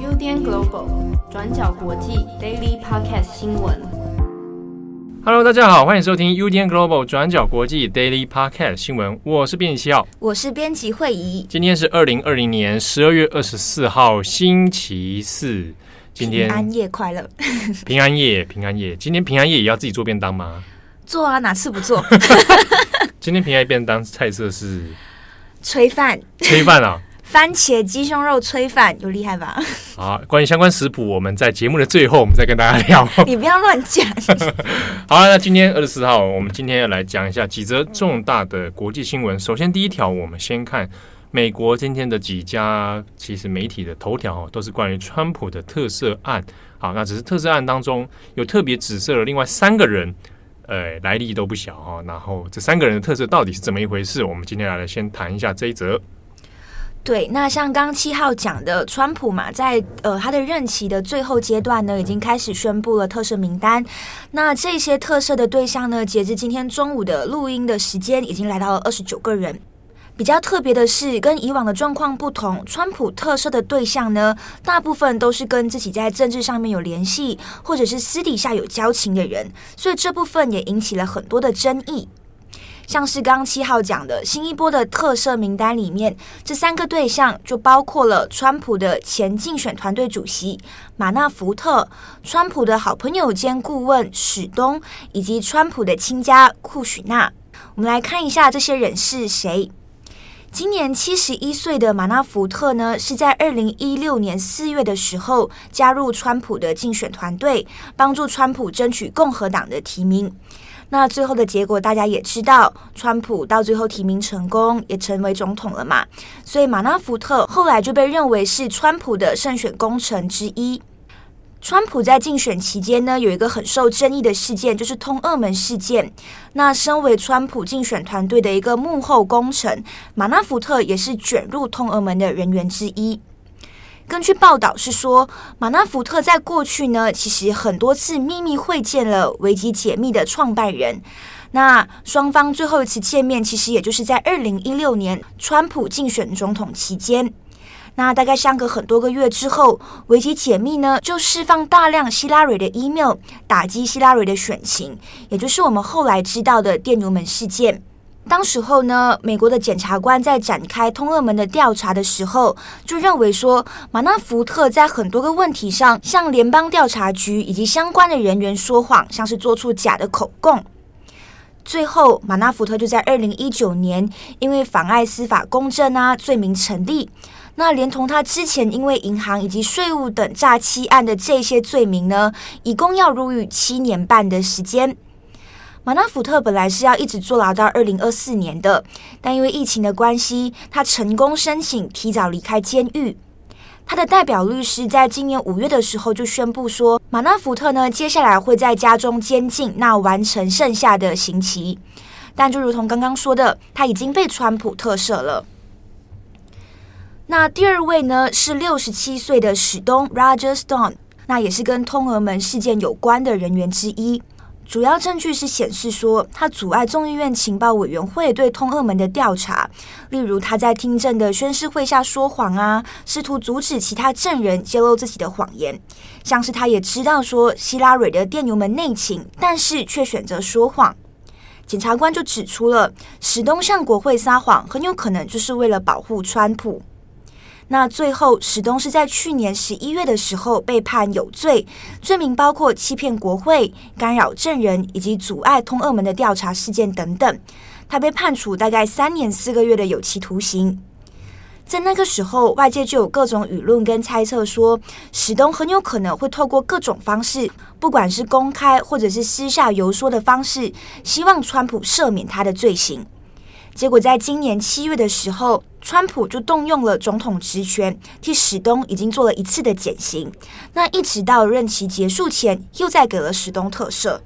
UDN Global 转角国际 Daily Podcast 新闻。Hello，大家好，欢迎收听 UDN Global 转角国际 Daily Podcast 新闻。我是编辑七号，我是编辑惠仪。今天是二零二零年十二月二十四号，星期四。今天平安夜快乐！平安夜，平安夜。今天平安夜也要自己做便当吗？做啊，哪次不做？今天平安夜便当菜色是炊饭，炊饭啊！番茄鸡胸肉炊饭，有厉害吧？好，关于相关食谱，我们在节目的最后，我们再跟大家聊。你不要乱讲。好，那今天二十四号，我们今天要来讲一下几则重大的国际新闻。首先，第一条，我们先看美国今天的几家其实媒体的头条哦，都是关于川普的特赦案。好，那只是特赦案当中有特别指涉了另外三个人。呃，来历都不小哈。然后这三个人的特色到底是怎么一回事？我们今天来先谈一下这一则。对，那像刚七号讲的，川普嘛，在呃他的任期的最后阶段呢，已经开始宣布了特赦名单。那这些特赦的对象呢，截至今天中午的录音的时间，已经来到了二十九个人。比较特别的是，跟以往的状况不同，川普特赦的对象呢，大部分都是跟自己在政治上面有联系，或者是私底下有交情的人，所以这部分也引起了很多的争议。像是刚刚七号讲的新一波的特赦名单里面，这三个对象就包括了川普的前竞选团队主席马纳福特、川普的好朋友兼顾问史东，以及川普的亲家库许纳。我们来看一下这些人是谁。今年七十一岁的马纳福特呢，是在二零一六年四月的时候加入川普的竞选团队，帮助川普争取共和党的提名。那最后的结果大家也知道，川普到最后提名成功，也成为总统了嘛。所以马纳福特后来就被认为是川普的胜选功臣之一。川普在竞选期间呢，有一个很受争议的事件，就是通俄门事件。那身为川普竞选团队的一个幕后功臣，马纳福特也是卷入通俄门的人员之一。根据报道是说，马纳福特在过去呢，其实很多次秘密会见了维基解密的创办人。那双方最后一次见面，其实也就是在二零一六年川普竞选总统期间。那大概相隔很多个月之后，维基解密呢就释放大量希拉蕊的 email，打击希拉蕊的选情，也就是我们后来知道的电邮门事件。当时候呢，美国的检察官在展开通俄门的调查的时候，就认为说马纳福特在很多个问题上向联邦调查局以及相关的人员说谎，像是做出假的口供。最后，马纳福特就在二零一九年因为妨碍司法公正啊罪名成立。那连同他之前因为银行以及税务等诈欺案的这些罪名呢，一共要入狱七年半的时间。马纳福特本来是要一直坐牢到二零二四年的，但因为疫情的关系，他成功申请提早离开监狱。他的代表律师在今年五月的时候就宣布说，马纳福特呢接下来会在家中监禁，那完成剩下的刑期。但就如同刚刚说的，他已经被川普特赦了。那第二位呢是六十七岁的史东 Roger Stone，那也是跟通俄门事件有关的人员之一。主要证据是显示说，他阻碍众议院情报委员会对通俄门的调查，例如他在听证的宣誓会下说谎啊，试图阻止其他证人揭露自己的谎言，像是他也知道说希拉蕊的电邮门内情，但是却选择说谎。检察官就指出了，史东向国会撒谎，很有可能就是为了保护川普。那最后，史东是在去年十一月的时候被判有罪，罪名包括欺骗国会、干扰证人以及阻碍通俄门的调查事件等等。他被判处大概三年四个月的有期徒刑。在那个时候，外界就有各种舆论跟猜测说，史东很有可能会透过各种方式，不管是公开或者是私下游说的方式，希望川普赦免他的罪行。结果，在今年七月的时候，川普就动用了总统职权，替史东已经做了一次的减刑。那一直到任期结束前，又再给了史东特赦。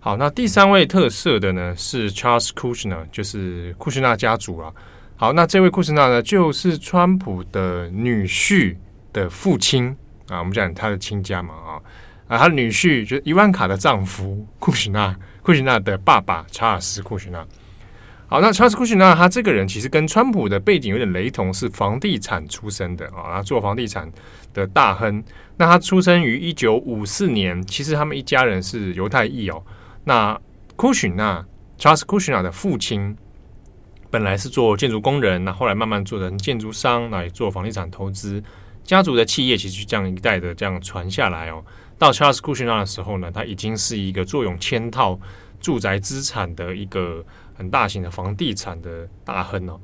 好，那第三位特赦的呢是 Charles Kushner，就是库什纳家族啊。好，那这位库什纳呢，就是川普的女婿的父亲啊。我们讲他的亲家嘛啊啊，他的女婿就是伊万卡的丈夫库什纳，库什纳的爸爸查尔斯库什纳。好，那查尔斯·库许纳他这个人其实跟川普的背景有点雷同，是房地产出身的啊，他做房地产的大亨。那他出生于一九五四年，其实他们一家人是犹太裔哦。那库许纳查尔斯·库许纳的父亲本来是做建筑工人，那后来慢慢做成建筑商，那也做房地产投资。家族的企业其实这样一代的这样传下来哦。到 Charles Kushner 的时候呢，他已经是一个坐拥千套住宅资产的一个很大型的房地产的大亨哦。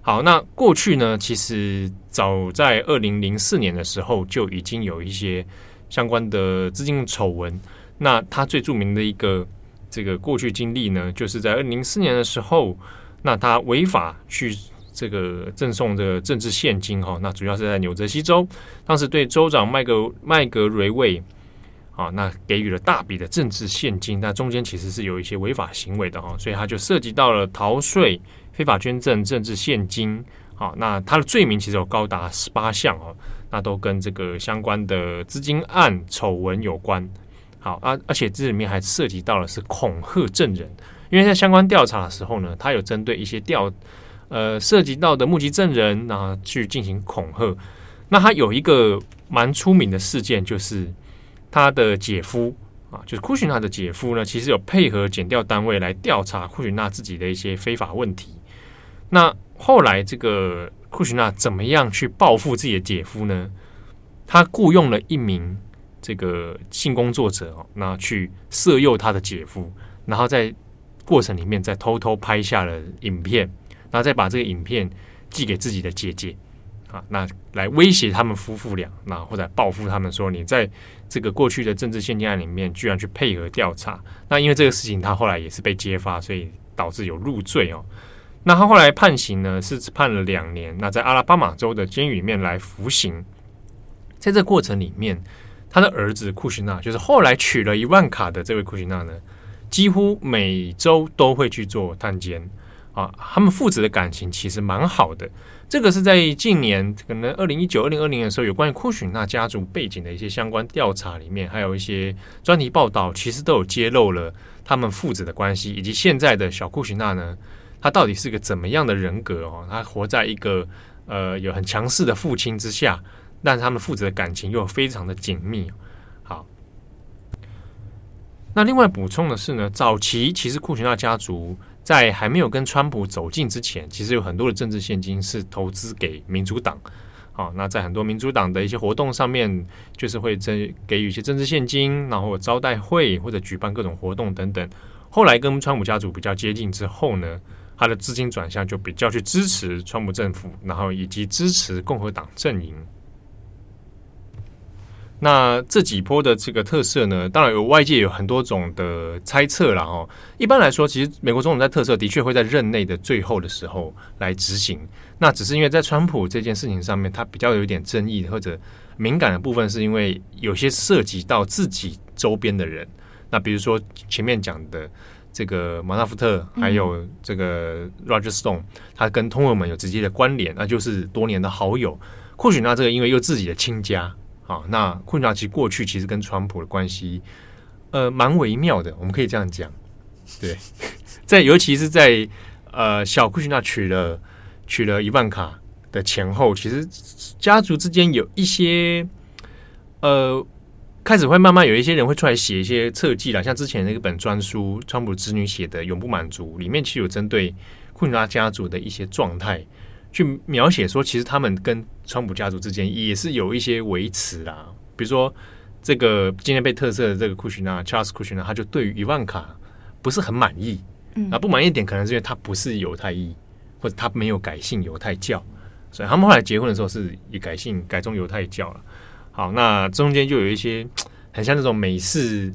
好，那过去呢，其实早在二零零四年的时候就已经有一些相关的资金丑闻。那他最著名的一个这个过去经历呢，就是在二零零四年的时候，那他违法去。这个赠送的政治献金哈，那主要是在纽泽西州，当时对州长麦格麦格瑞卫啊，那给予了大笔的政治献金，那中间其实是有一些违法行为的哈，所以他就涉及到了逃税、非法捐赠、政治献金，好，那他的罪名其实有高达十八项哦，那都跟这个相关的资金案丑闻有关，好啊，而且这里面还涉及到了是恐吓证人，因为在相关调查的时候呢，他有针对一些调。呃，涉及到的目击证人，然后去进行恐吓。那他有一个蛮出名的事件，就是他的姐夫啊，就是库许纳的姐夫呢，其实有配合检调单位来调查库许纳自己的一些非法问题。那后来这个库许纳怎么样去报复自己的姐夫呢？他雇佣了一名这个性工作者哦，那去色诱他的姐夫，然后在过程里面再偷偷拍下了影片。然后再把这个影片寄给自己的姐姐啊，那来威胁他们夫妇俩，那或者报复他们说，你在这个过去的政治献金案里面居然去配合调查。那因为这个事情，他后来也是被揭发，所以导致有入罪哦。那他后来判刑呢，是判了两年。那在阿拉巴马州的监狱里面来服刑。在这过程里面，他的儿子库什纳，就是后来娶了伊万卡的这位库什纳呢，几乎每周都会去做探监。啊，他们父子的感情其实蛮好的。这个是在近年可能二零一九、二零二零年的时候，有关于库许纳家族背景的一些相关调查里面，还有一些专题报道，其实都有揭露了他们父子的关系，以及现在的小库许纳呢，他到底是个怎么样的人格哦？他活在一个呃有很强势的父亲之下，但是他们父子的感情又非常的紧密。好，那另外补充的是呢，早期其实库许纳家族。在还没有跟川普走近之前，其实有很多的政治献金是投资给民主党。啊，那在很多民主党的一些活动上面，就是会给给予一些政治献金，然后招待会或者举办各种活动等等。后来跟川普家族比较接近之后呢，他的资金转向就比较去支持川普政府，然后以及支持共和党阵营。那这几波的这个特色呢，当然有外界有很多种的猜测了哦。一般来说，其实美国总统在特色的确会在任内的最后的时候来执行。那只是因为在川普这件事情上面，他比较有一点争议或者敏感的部分，是因为有些涉及到自己周边的人。那比如说前面讲的这个马纳福特，还有这个 Roger Stone，他跟通俄门有直接的关联，那就是多年的好友。或许那这个因为又自己的亲家。啊，那库许纳其过去其实跟川普的关系，呃，蛮微妙的，我们可以这样讲。对，在尤其是在呃小库许纳娶了娶了伊万卡的前后，其实家族之间有一些呃，开始会慢慢有一些人会出来写一些册记了，像之前那个本专书，川普子女写的《永不满足》里面，其实有针对库许纳家族的一些状态。去描写说，其实他们跟川普家族之间也是有一些维持啦。比如说，这个今天被特赦的这个库许纳 Charles 库许纳，他就对于伊万卡不是很满意。嗯，那不满意点可能是因为他不是犹太裔，或者他没有改信犹太教，所以他们后来结婚的时候是以改信改宗犹太教了。好，那中间就有一些很像那种美式，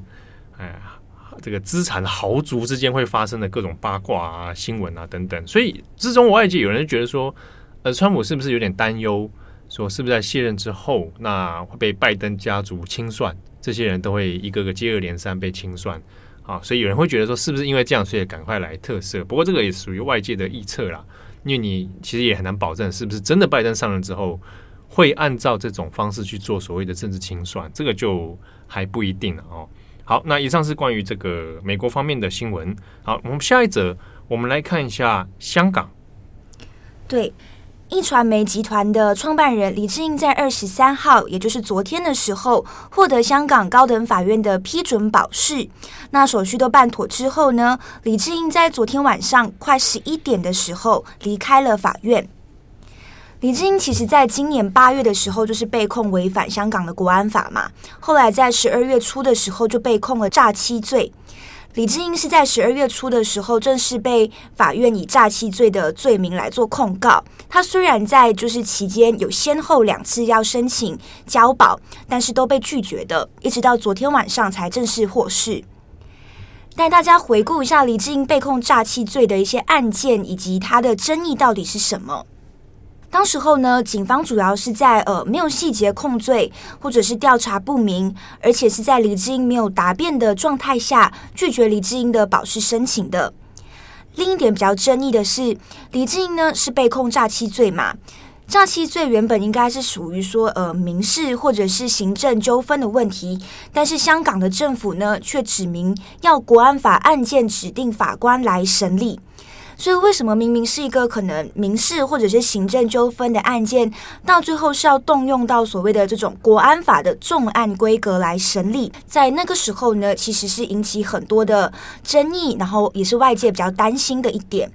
哎呀。这个资产豪族之间会发生的各种八卦啊、新闻啊等等，所以之中外界有人觉得说，呃，川普是不是有点担忧，说是不是在卸任之后，那会被拜登家族清算？这些人都会一个个接二连三被清算啊，所以有人会觉得说，是不是因为这样，所以赶快来特赦？不过这个也属于外界的臆测啦，因为你其实也很难保证是不是真的拜登上任之后会按照这种方式去做所谓的政治清算，这个就还不一定了哦。好，那以上是关于这个美国方面的新闻。好，我们下一则我们来看一下香港。对，一传媒集团的创办人李志英在二十三号，也就是昨天的时候，获得香港高等法院的批准保释。那手续都办妥之后呢，李志英在昨天晚上快十一点的时候离开了法院。李志英其实在今年八月的时候就是被控违反香港的国安法嘛，后来在十二月初的时候就被控了诈欺罪。李智英是在十二月初的时候，正式被法院以诈欺罪的罪名来做控告。他虽然在就是期间有先后两次要申请交保，但是都被拒绝的，一直到昨天晚上才正式获释。带大家回顾一下李智英被控诈欺罪的一些案件，以及他的争议到底是什么。当时候呢，警方主要是在呃没有细节控罪，或者是调查不明，而且是在黎智英没有答辩的状态下拒绝黎智英的保释申请的。另一点比较争议的是，黎智英呢是被控诈欺罪嘛？诈欺罪原本应该是属于说呃民事或者是行政纠纷的问题，但是香港的政府呢却指明要国安法案件指定法官来审理。所以，为什么明明是一个可能民事或者是行政纠纷的案件，到最后是要动用到所谓的这种国安法的重案规格来审理？在那个时候呢，其实是引起很多的争议，然后也是外界比较担心的一点。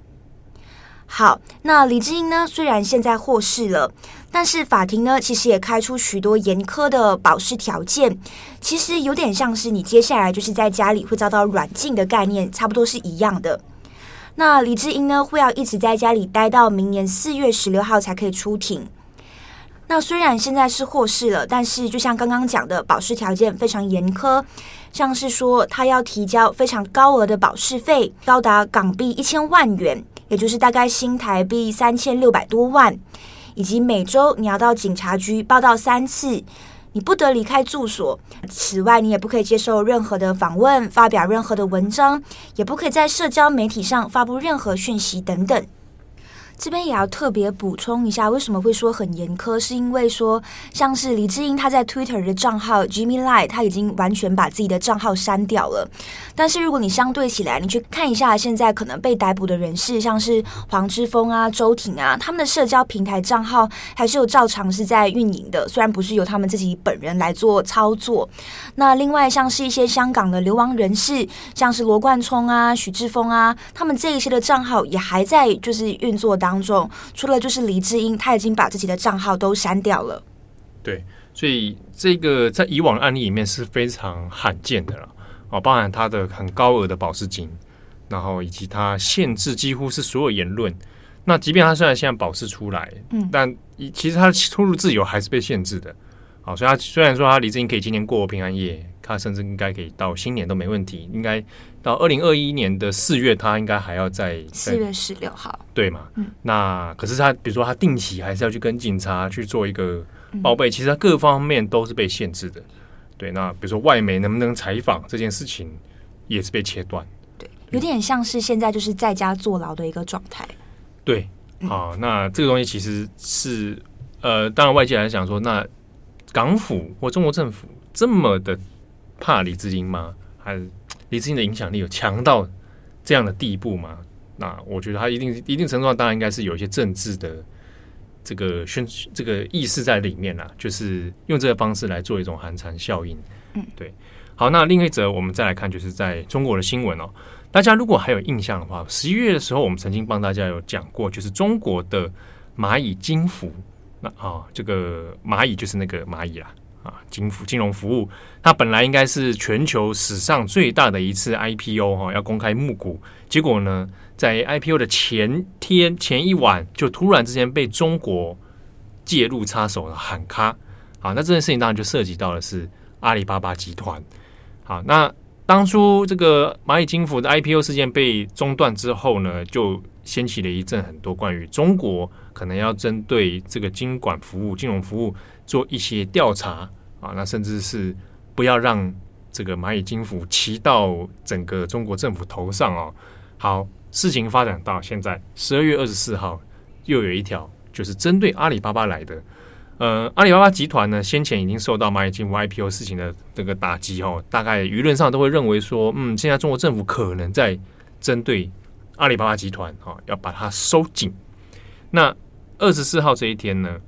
好，那李智英呢，虽然现在获释了，但是法庭呢，其实也开出许多严苛的保释条件，其实有点像是你接下来就是在家里会遭到软禁的概念，差不多是一样的。那李智英呢，会要一直在家里待到明年四月十六号才可以出庭。那虽然现在是获释了，但是就像刚刚讲的，保释条件非常严苛，像是说他要提交非常高额的保释费，高达港币一千万元，也就是大概新台币三千六百多万，以及每周你要到警察局报到三次。你不得离开住所。此外，你也不可以接受任何的访问、发表任何的文章，也不可以在社交媒体上发布任何讯息等等。这边也要特别补充一下，为什么会说很严苛？是因为说，像是李智英他在 Twitter 的账号 Jimmy Li，他已经完全把自己的账号删掉了。但是如果你相对起来，你去看一下现在可能被逮捕的人士，像是黄之锋啊、周庭啊，他们的社交平台账号还是有照常是在运营的，虽然不是由他们自己本人来做操作。那另外像是一些香港的流亡人士，像是罗冠聪啊、许智峰啊，他们这一些的账号也还在就是运作当中，除了就是黎智英，他已经把自己的账号都删掉了。对，所以这个在以往的案例里面是非常罕见的了哦，包含他的很高额的保释金，然后以及他限制几乎是所有言论。那即便他虽然现在保释出来，嗯，但其实他的出入自由还是被限制的。好，所以他虽然说他黎智英可以今年过平安夜，他甚至应该可以到新年都没问题，应该。到二零二一年的四月，他应该还要在四月十六号，对嘛？嗯，那可是他，比如说他定期还是要去跟警察去做一个报备，嗯、其实他各方面都是被限制的。对，那比如说外媒能不能采访这件事情，也是被切断。对，有点像是现在就是在家坐牢的一个状态。对，好、嗯，那这个东西其实是呃，当然外界来讲说，那港府或中国政府这么的怕李志英吗？还是？黎智英的影响力有强到这样的地步吗？那我觉得他一定一定程度上，当然应该是有一些政治的这个宣这个意识在里面啦，就是用这个方式来做一种寒蝉效应。嗯，对。好，那另一则我们再来看，就是在中国的新闻哦。大家如果还有印象的话，十一月的时候，我们曾经帮大家有讲过，就是中国的蚂蚁金服。那啊、哦，这个蚂蚁就是那个蚂蚁啦。啊，金服金融服务，它本来应该是全球史上最大的一次 IPO 哈，要公开募股，结果呢，在 IPO 的前天前一晚，就突然之间被中国介入插手了喊卡。好，那这件事情当然就涉及到的是阿里巴巴集团。好，那当初这个蚂蚁金服的 IPO 事件被中断之后呢，就掀起了一阵很多关于中国可能要针对这个金管服务、金融服务。做一些调查啊，那甚至是不要让这个蚂蚁金服骑到整个中国政府头上哦。好，事情发展到现在十二月二十四号，又有一条就是针对阿里巴巴来的。呃，阿里巴巴集团呢，先前已经受到蚂蚁金服 IPO 事情的这个打击哦，大概舆论上都会认为说，嗯，现在中国政府可能在针对阿里巴巴集团啊，要把它收紧。那二十四号这一天呢，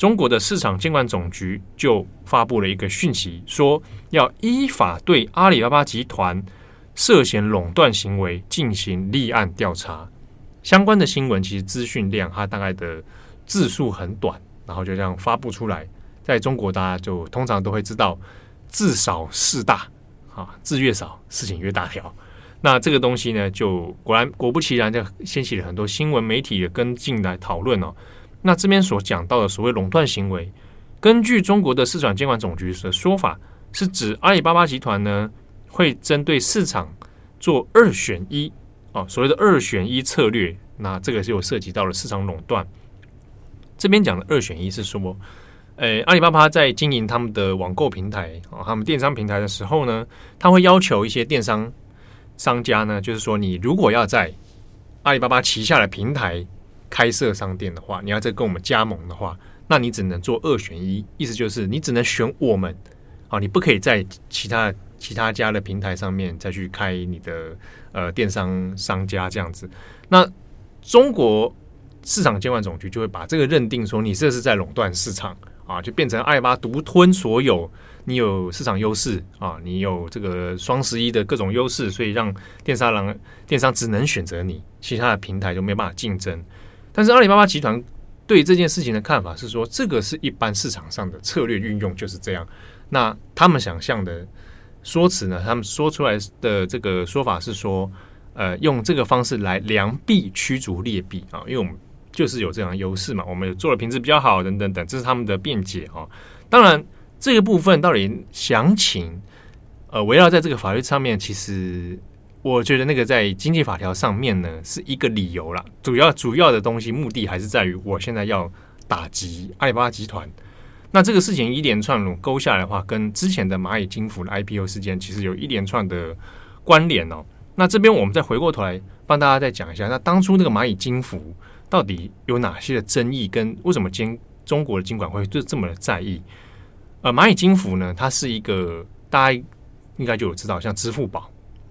中国的市场监管总局就发布了一个讯息，说要依法对阿里巴巴集团涉嫌垄断行为进行立案调查。相关的新闻其实资讯量它大概的字数很短，然后就这样发布出来。在中国，大家就通常都会知道字少事大啊，字越少事情越大条。那这个东西呢，就果然果不其然，就掀起了很多新闻媒体的跟进来讨论哦。那这边所讲到的所谓垄断行为，根据中国的市场监管总局的说法，是指阿里巴巴集团呢会针对市场做二选一哦，所谓的二选一策略。那这个就涉及到了市场垄断。这边讲的二选一是说，呃，阿里巴巴在经营他们的网购平台啊，他们电商平台的时候呢，他会要求一些电商。商家呢，就是说，你如果要在阿里巴巴旗下的平台开设商店的话，你要再跟我们加盟的话，那你只能做二选一，意思就是你只能选我们，啊，你不可以在其他其他家的平台上面再去开你的呃电商商家这样子。那中国市场监管总局就会把这个认定说，你这是在垄断市场啊，就变成阿里巴巴独吞所有。你有市场优势啊，你有这个双十一的各种优势，所以让电商狼电商只能选择你，其他的平台就没办法竞争。但是阿里巴巴集团对这件事情的看法是说，这个是一般市场上的策略运用就是这样。那他们想象的说辞呢？他们说出来的这个说法是说，呃，用这个方式来良币驱逐劣币啊，因为我们就是有这样的优势嘛，我们做的品质比较好，等等等，这是他们的辩解啊。当然。这个部分到底详情，呃，围绕在这个法律上面，其实我觉得那个在经济法条上面呢是一个理由啦。主要主要的东西目的还是在于，我现在要打击阿里巴巴集团。那这个事情一连串勾下来的话，跟之前的蚂蚁金服的 IPO 事件其实有一连串的关联哦。那这边我们再回过头来帮大家再讲一下，那当初那个蚂蚁金服到底有哪些的争议，跟为什么监中国的监管会就这么的在意？呃，蚂蚁金服呢，它是一个大家应该就有知道，像支付宝，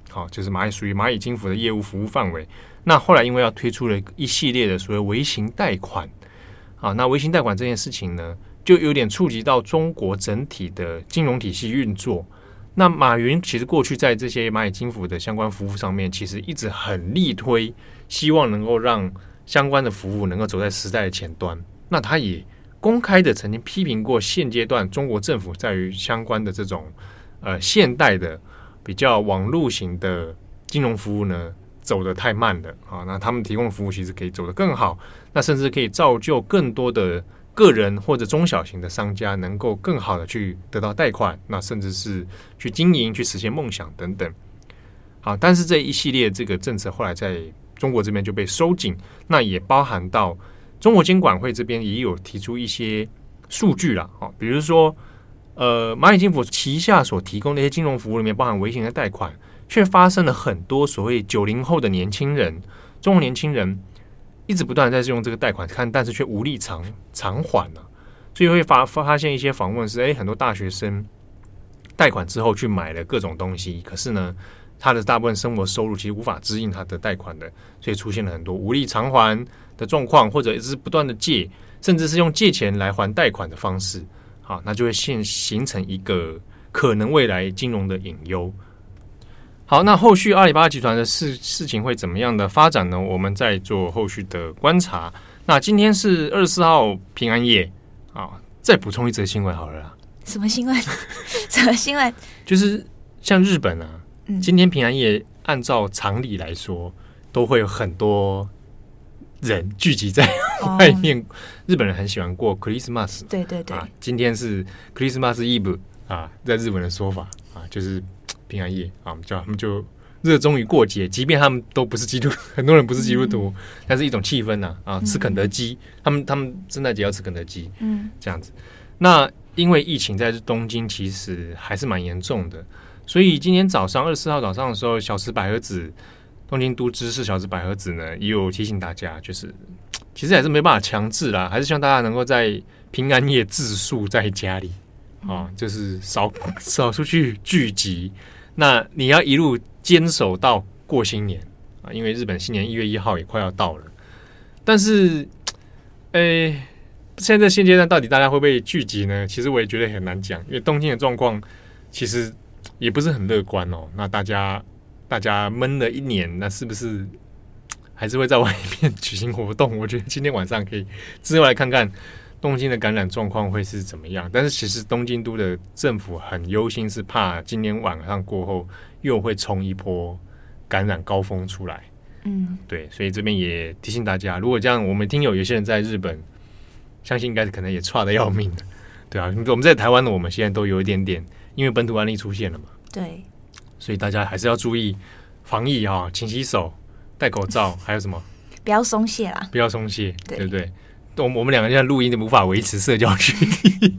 好，就是蚂蚁属于蚂蚁金服的业务服务范围。那后来因为要推出了一系列的所谓微型贷款，啊，那微型贷款这件事情呢，就有点触及到中国整体的金融体系运作。那马云其实过去在这些蚂蚁金服的相关服务上面，其实一直很力推，希望能够让相关的服务能够走在时代的前端。那他也。公开的曾经批评过现阶段中国政府在于相关的这种呃现代的比较网络型的金融服务呢走得太慢了啊，那他们提供的服务其实可以走得更好，那甚至可以造就更多的个人或者中小型的商家能够更好的去得到贷款，那甚至是去经营、去实现梦想等等。好，但是这一系列这个政策后来在中国这边就被收紧，那也包含到。中国监管会这边也有提出一些数据了，哈，比如说，呃，蚂蚁金服旗下所提供的一些金融服务里面，包含微型的贷款，却发生了很多所谓九零后的年轻人，中国年轻人一直不断在用这个贷款，看，但是却无力偿偿还了，所以会发发现一些访问是，哎，很多大学生贷款之后去买了各种东西，可是呢，他的大部分生活收入其实无法支应他的贷款的，所以出现了很多无力偿还的状况，或者一直不断的借，甚至是用借钱来还贷款的方式，好，那就会现形成一个可能未来金融的隐忧。好，那后续阿里巴巴集团的事事情会怎么样的发展呢？我们再做后续的观察。那今天是二十四号平安夜啊，再补充一则新闻好了啦。什么新闻？什么新闻？就是像日本啊。今天平安夜，按照常理来说，都会有很多人聚集在外面。Oh. 日本人很喜欢过 Christmas，对对对。啊，今天是 Christmas Eve 啊，在日本的说法啊，就是平安夜啊，我们叫他们就热衷于过节，即便他们都不是基督，很多人不是基督徒，嗯、但是一种气氛呐啊，啊，吃肯德基，嗯、他们他们圣诞节要吃肯德基，嗯，这样子。那因为疫情在东京其实还是蛮严重的。所以今天早上二十四号早上的时候，小池百合子东京都知事小池百合子呢，也有提醒大家，就是其实还是没办法强制啦，还是希望大家能够在平安夜自述在家里啊，就是少少出去聚集。那你要一路坚守到过新年啊，因为日本新年一月一号也快要到了。但是，诶，现在现阶段到底大家会不会聚集呢？其实我也觉得很难讲，因为东京的状况其实也不是很乐观哦。那大家大家闷了一年，那是不是 还是会在外面举行活动？我觉得今天晚上可以之后来看看。东京的感染状况会是怎么样？但是其实东京都的政府很忧心，是怕今天晚上过后又会冲一波感染高峰出来。嗯，对，所以这边也提醒大家，如果这样，我们听友有些人在日本，相信应该是可能也差的要命的，对啊。我们在台湾的，我们现在都有一点点，因为本土案例出现了嘛。对，所以大家还是要注意防疫啊，勤洗手、戴口罩，还有什么？不要松懈啦！不要松懈，对，对不对？我我们两个现在录音都无法维持社交距离。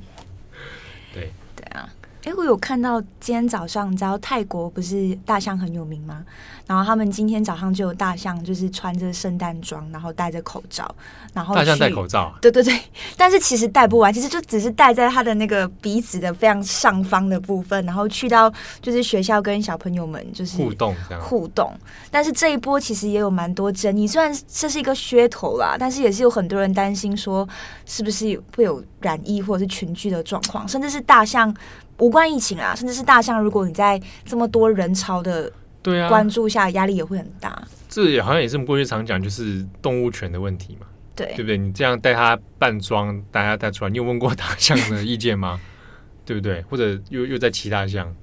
哎，我有看到今天早上，你知道泰国不是大象很有名吗？然后他们今天早上就有大象，就是穿着圣诞装，然后戴着口罩，然后大象戴口罩，对对对，但是其实戴不完，其实就只是戴在他的那个鼻子的非常上方的部分，然后去到就是学校跟小朋友们就是互动互动。但是这一波其实也有蛮多争议，虽然这是一个噱头啦，但是也是有很多人担心说是不是会有染疫或者是群聚的状况，甚至是大象无关疫情啊，甚至是大象，如果你在这么多人潮的。对啊，关注下压力也会很大。这也好像也是我们过去常讲，就是动物权的问题嘛。对，对不对？你这样带它扮装，大家带出来，你有问过大象的意见吗？对不对？或者又又在骑大象？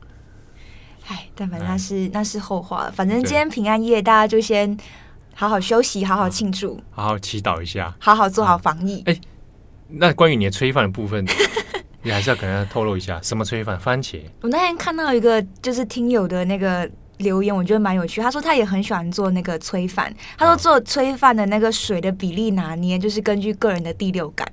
哎，但反正那是那是后话了。反正今天平安夜，大家就先好好休息，好好庆祝，好好祈祷一下，好好做好防疫。哎，那关于你的炊饭的部分，你还是要可能透露一下，什么炊饭？番茄？我那天看到一个就是听友的那个。留言我觉得蛮有趣，他说他也很喜欢做那个炊饭，他说做炊饭的那个水的比例拿捏就是根据个人的第六感，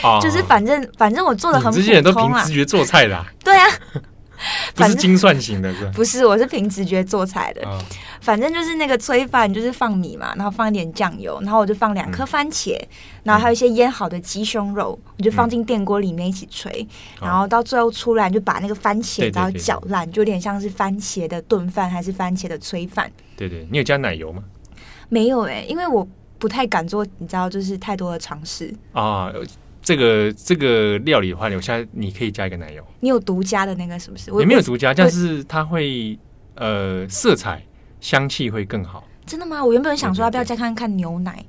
啊、就是反正反正我做的很普通啊。这些人都凭直觉做菜的，啊，对啊。不是精算型的，是吧？不是，我是凭直觉做菜的。哦、反正就是那个炊饭，就是放米嘛，然后放一点酱油，然后我就放两颗番茄，嗯、然后还有一些腌好的鸡胸肉，嗯、我就放进电锅里面一起炊，嗯、然后到最后出来就把那个番茄然后搅烂，就有点像是番茄的炖饭还是番茄的炊饭。对对，你有加奶油吗？没有哎、欸，因为我不太敢做，你知道，就是太多的尝试啊。这个这个料理的话，我现在你可以加一个奶油。你有独家的那个是不是？也没有独家，但是它会呃色彩香气会更好。真的吗？我原本想说要不要再看看牛奶。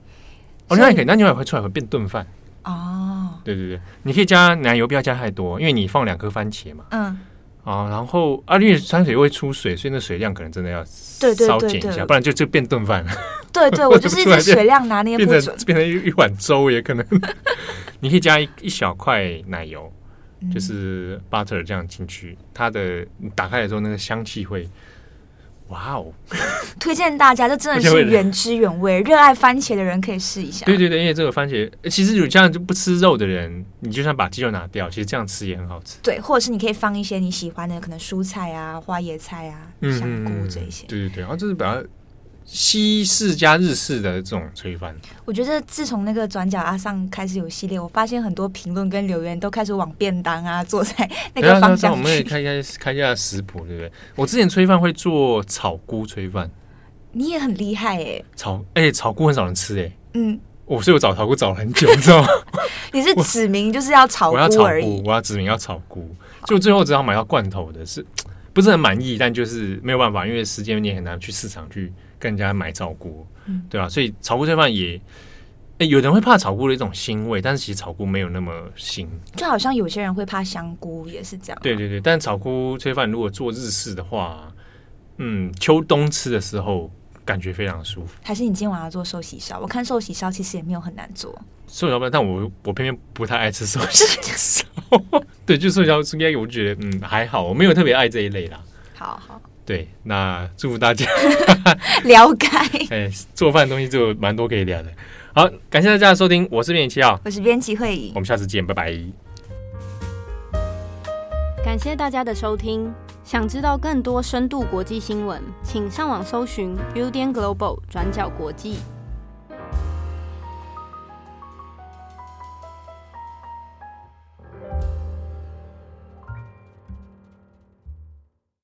哦，那也可以，那牛奶会出来会变炖饭。哦，对对对，你可以加奶油，不要加太多，因为你放两颗番茄嘛。嗯。啊，然后啊，因为山水会出水，所以那水量可能真的要稍减一下，不然就就变炖饭了。对对，我就是一直水量拿捏不准，变成变成一一碗粥也可能。你可以加一一小块奶油，就是 butter 这样进去，它的你打开的时候，那个香气会，哇哦！推荐大家，这真的是原汁原味。热爱番茄的人可以试一下。对对对，因为这个番茄，其实有这样就不吃肉的人，你就算把鸡肉拿掉，其实这样吃也很好吃。对，或者是你可以放一些你喜欢的，可能蔬菜啊、花椰菜啊、香菇这些。对对对，然后就是比较。西式加日式的这种炊饭，我觉得自从那个转角阿上开始有系列，我发现很多评论跟留言都开始往便当啊、做菜那个方向去。我们也看一下看一下食谱，对不对？我之前炊饭会做草菇炊饭，你也很厉害哎、欸！草哎、欸，草菇很少人吃哎、欸，嗯，我所以我找草菇找了很久，你知道吗？你是指明就是要炒菇而已，我要草菇，我要指明要炒菇，就最后只好买到罐头的是，是不是很满意？但就是没有办法，因为时间你很难去市场去。跟人家买草菇，嗯，对吧？所以草菇炊饭也，哎，有人会怕草菇的一种腥味，但是其实草菇没有那么腥。就好像有些人会怕香菇，也是这样。对对对，但草菇炊饭如果做日式的话，嗯，秋冬吃的时候感觉非常舒服。还是你今天晚上要做寿喜烧？我看寿喜烧其实也没有很难做。寿喜烧，但我我偏偏不太爱吃寿喜烧。对，就寿喜烧应该我觉得嗯还好，我没有特别爱这一类啦。好好。对，那祝福大家 了解。哎，做饭的东西就蛮多可以聊的。好，感谢大家的收听，我是编辑七号，我是编辑慧颖，我们下次见，拜拜。感谢大家的收听，想知道更多深度国际新闻，请上网搜寻 Udan Global 转角国际。